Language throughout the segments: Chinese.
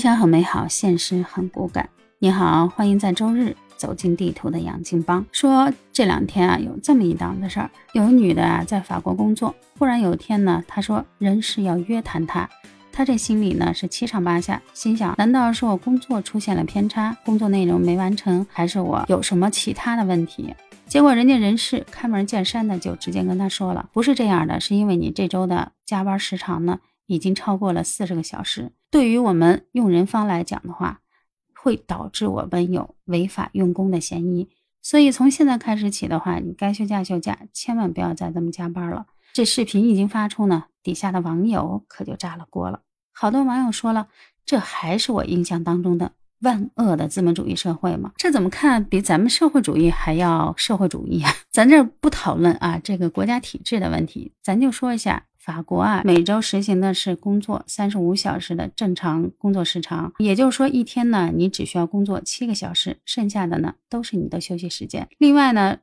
理想很美好，现实很骨感。你好，欢迎在周日走进地图的杨静帮。说这两天啊，有这么一档子事儿，有个女的啊，在法国工作，忽然有一天呢，她说人事要约谈她，她这心里呢是七上八下，心想难道是我工作出现了偏差，工作内容没完成，还是我有什么其他的问题？结果人家人事开门见山的就直接跟她说了，不是这样的，是因为你这周的加班时长呢。已经超过了四十个小时，对于我们用人方来讲的话，会导致我们有违法用工的嫌疑。所以从现在开始起的话，你该休假休假，千万不要再这么加班了。这视频一经发出呢，底下的网友可就炸了锅了。好多网友说了，这还是我印象当中的万恶的资本主义社会吗？这怎么看比咱们社会主义还要社会主义啊？咱这不讨论啊这个国家体制的问题，咱就说一下。法国啊，每周实行的是工作三十五小时的正常工作时长，也就是说一天呢，你只需要工作七个小时，剩下的呢都是你的休息时间。另外呢，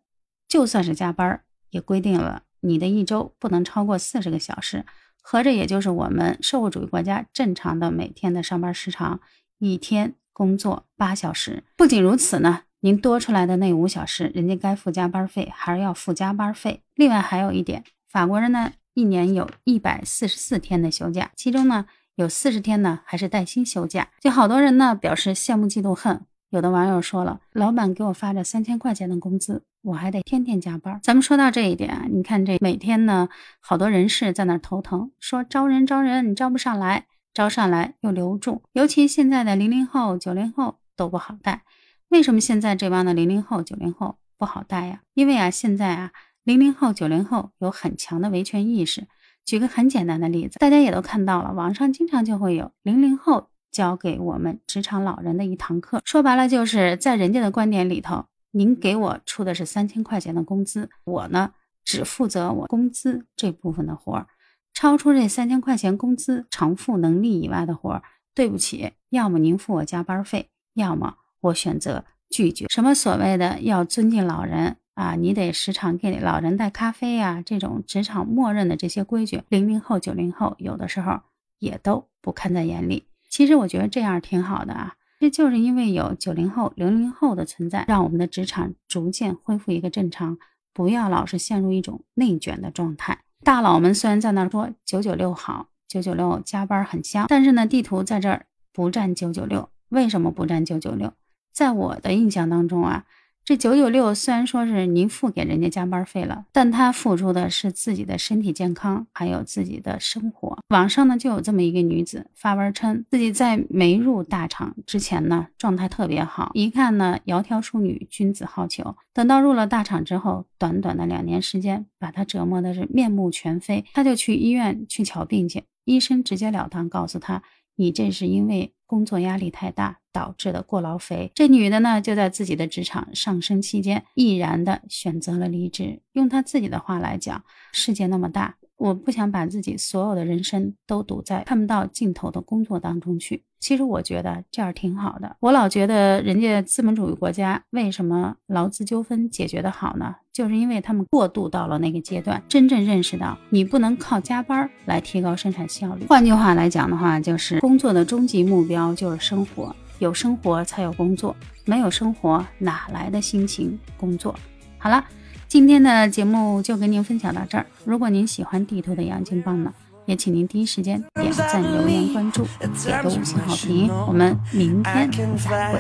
就算是加班，也规定了你的一周不能超过四十个小时，合着也就是我们社会主义国家正常的每天的上班时长，一天工作八小时。不仅如此呢，您多出来的那五小时，人家该付加班费还是要付加班费。另外还有一点，法国人呢。一年有一百四十四天的休假，其中呢有四十天呢还是带薪休假，就好多人呢表示羡慕嫉妒恨。有的网友说了，老板给我发着三千块钱的工资，我还得天天加班。咱们说到这一点啊，你看这每天呢，好多人事在那头疼，说招人招人，你招不上来，招上来又留不住，尤其现在的零零后、九零后都不好带。为什么现在这帮的零零后、九零后不好带呀？因为啊，现在啊。零零后、九零后有很强的维权意识。举个很简单的例子，大家也都看到了，网上经常就会有零零后教给我们职场老人的一堂课。说白了，就是在人家的观点里头，您给我出的是三千块钱的工资，我呢只负责我工资这部分的活儿，超出这三千块钱工资偿付能力以外的活儿，对不起，要么您付我加班费，要么我选择拒绝。什么所谓的要尊敬老人？啊，你得时常给老人带咖啡呀，这种职场默认的这些规矩，零零后、九零后有的时候也都不看在眼里。其实我觉得这样挺好的啊，这就是因为有九零后、零零后的存在，让我们的职场逐渐恢复一个正常，不要老是陷入一种内卷的状态。大佬们虽然在那说九九六好，九九六加班很香，但是呢，地图在这儿不占九九六，为什么不占九九六？在我的印象当中啊。这九九六虽然说是您付给人家加班费了，但他付出的是自己的身体健康，还有自己的生活。网上呢就有这么一个女子发文称，自己在没入大厂之前呢状态特别好，一看呢窈窕淑女，君子好逑。等到入了大厂之后，短短的两年时间，把他折磨的是面目全非。他就去医院去瞧病去，医生直截了当告诉他。你这是因为工作压力太大导致的过劳肥。这女的呢，就在自己的职场上升期间，毅然的选择了离职。用她自己的话来讲，世界那么大。我不想把自己所有的人生都堵在看不到尽头的工作当中去。其实我觉得这样挺好的。我老觉得人家资本主义国家为什么劳资纠纷解决的好呢？就是因为他们过渡到了那个阶段，真正认识到你不能靠加班来提高生产效率。换句话来讲的话，就是工作的终极目标就是生活，有生活才有工作，没有生活哪来的心情工作？好了。今天的节目就跟您分享到这儿。如果您喜欢地图的羊金棒呢，也请您第一时间点赞、留言、关注，给个五星好评。我们明天再会。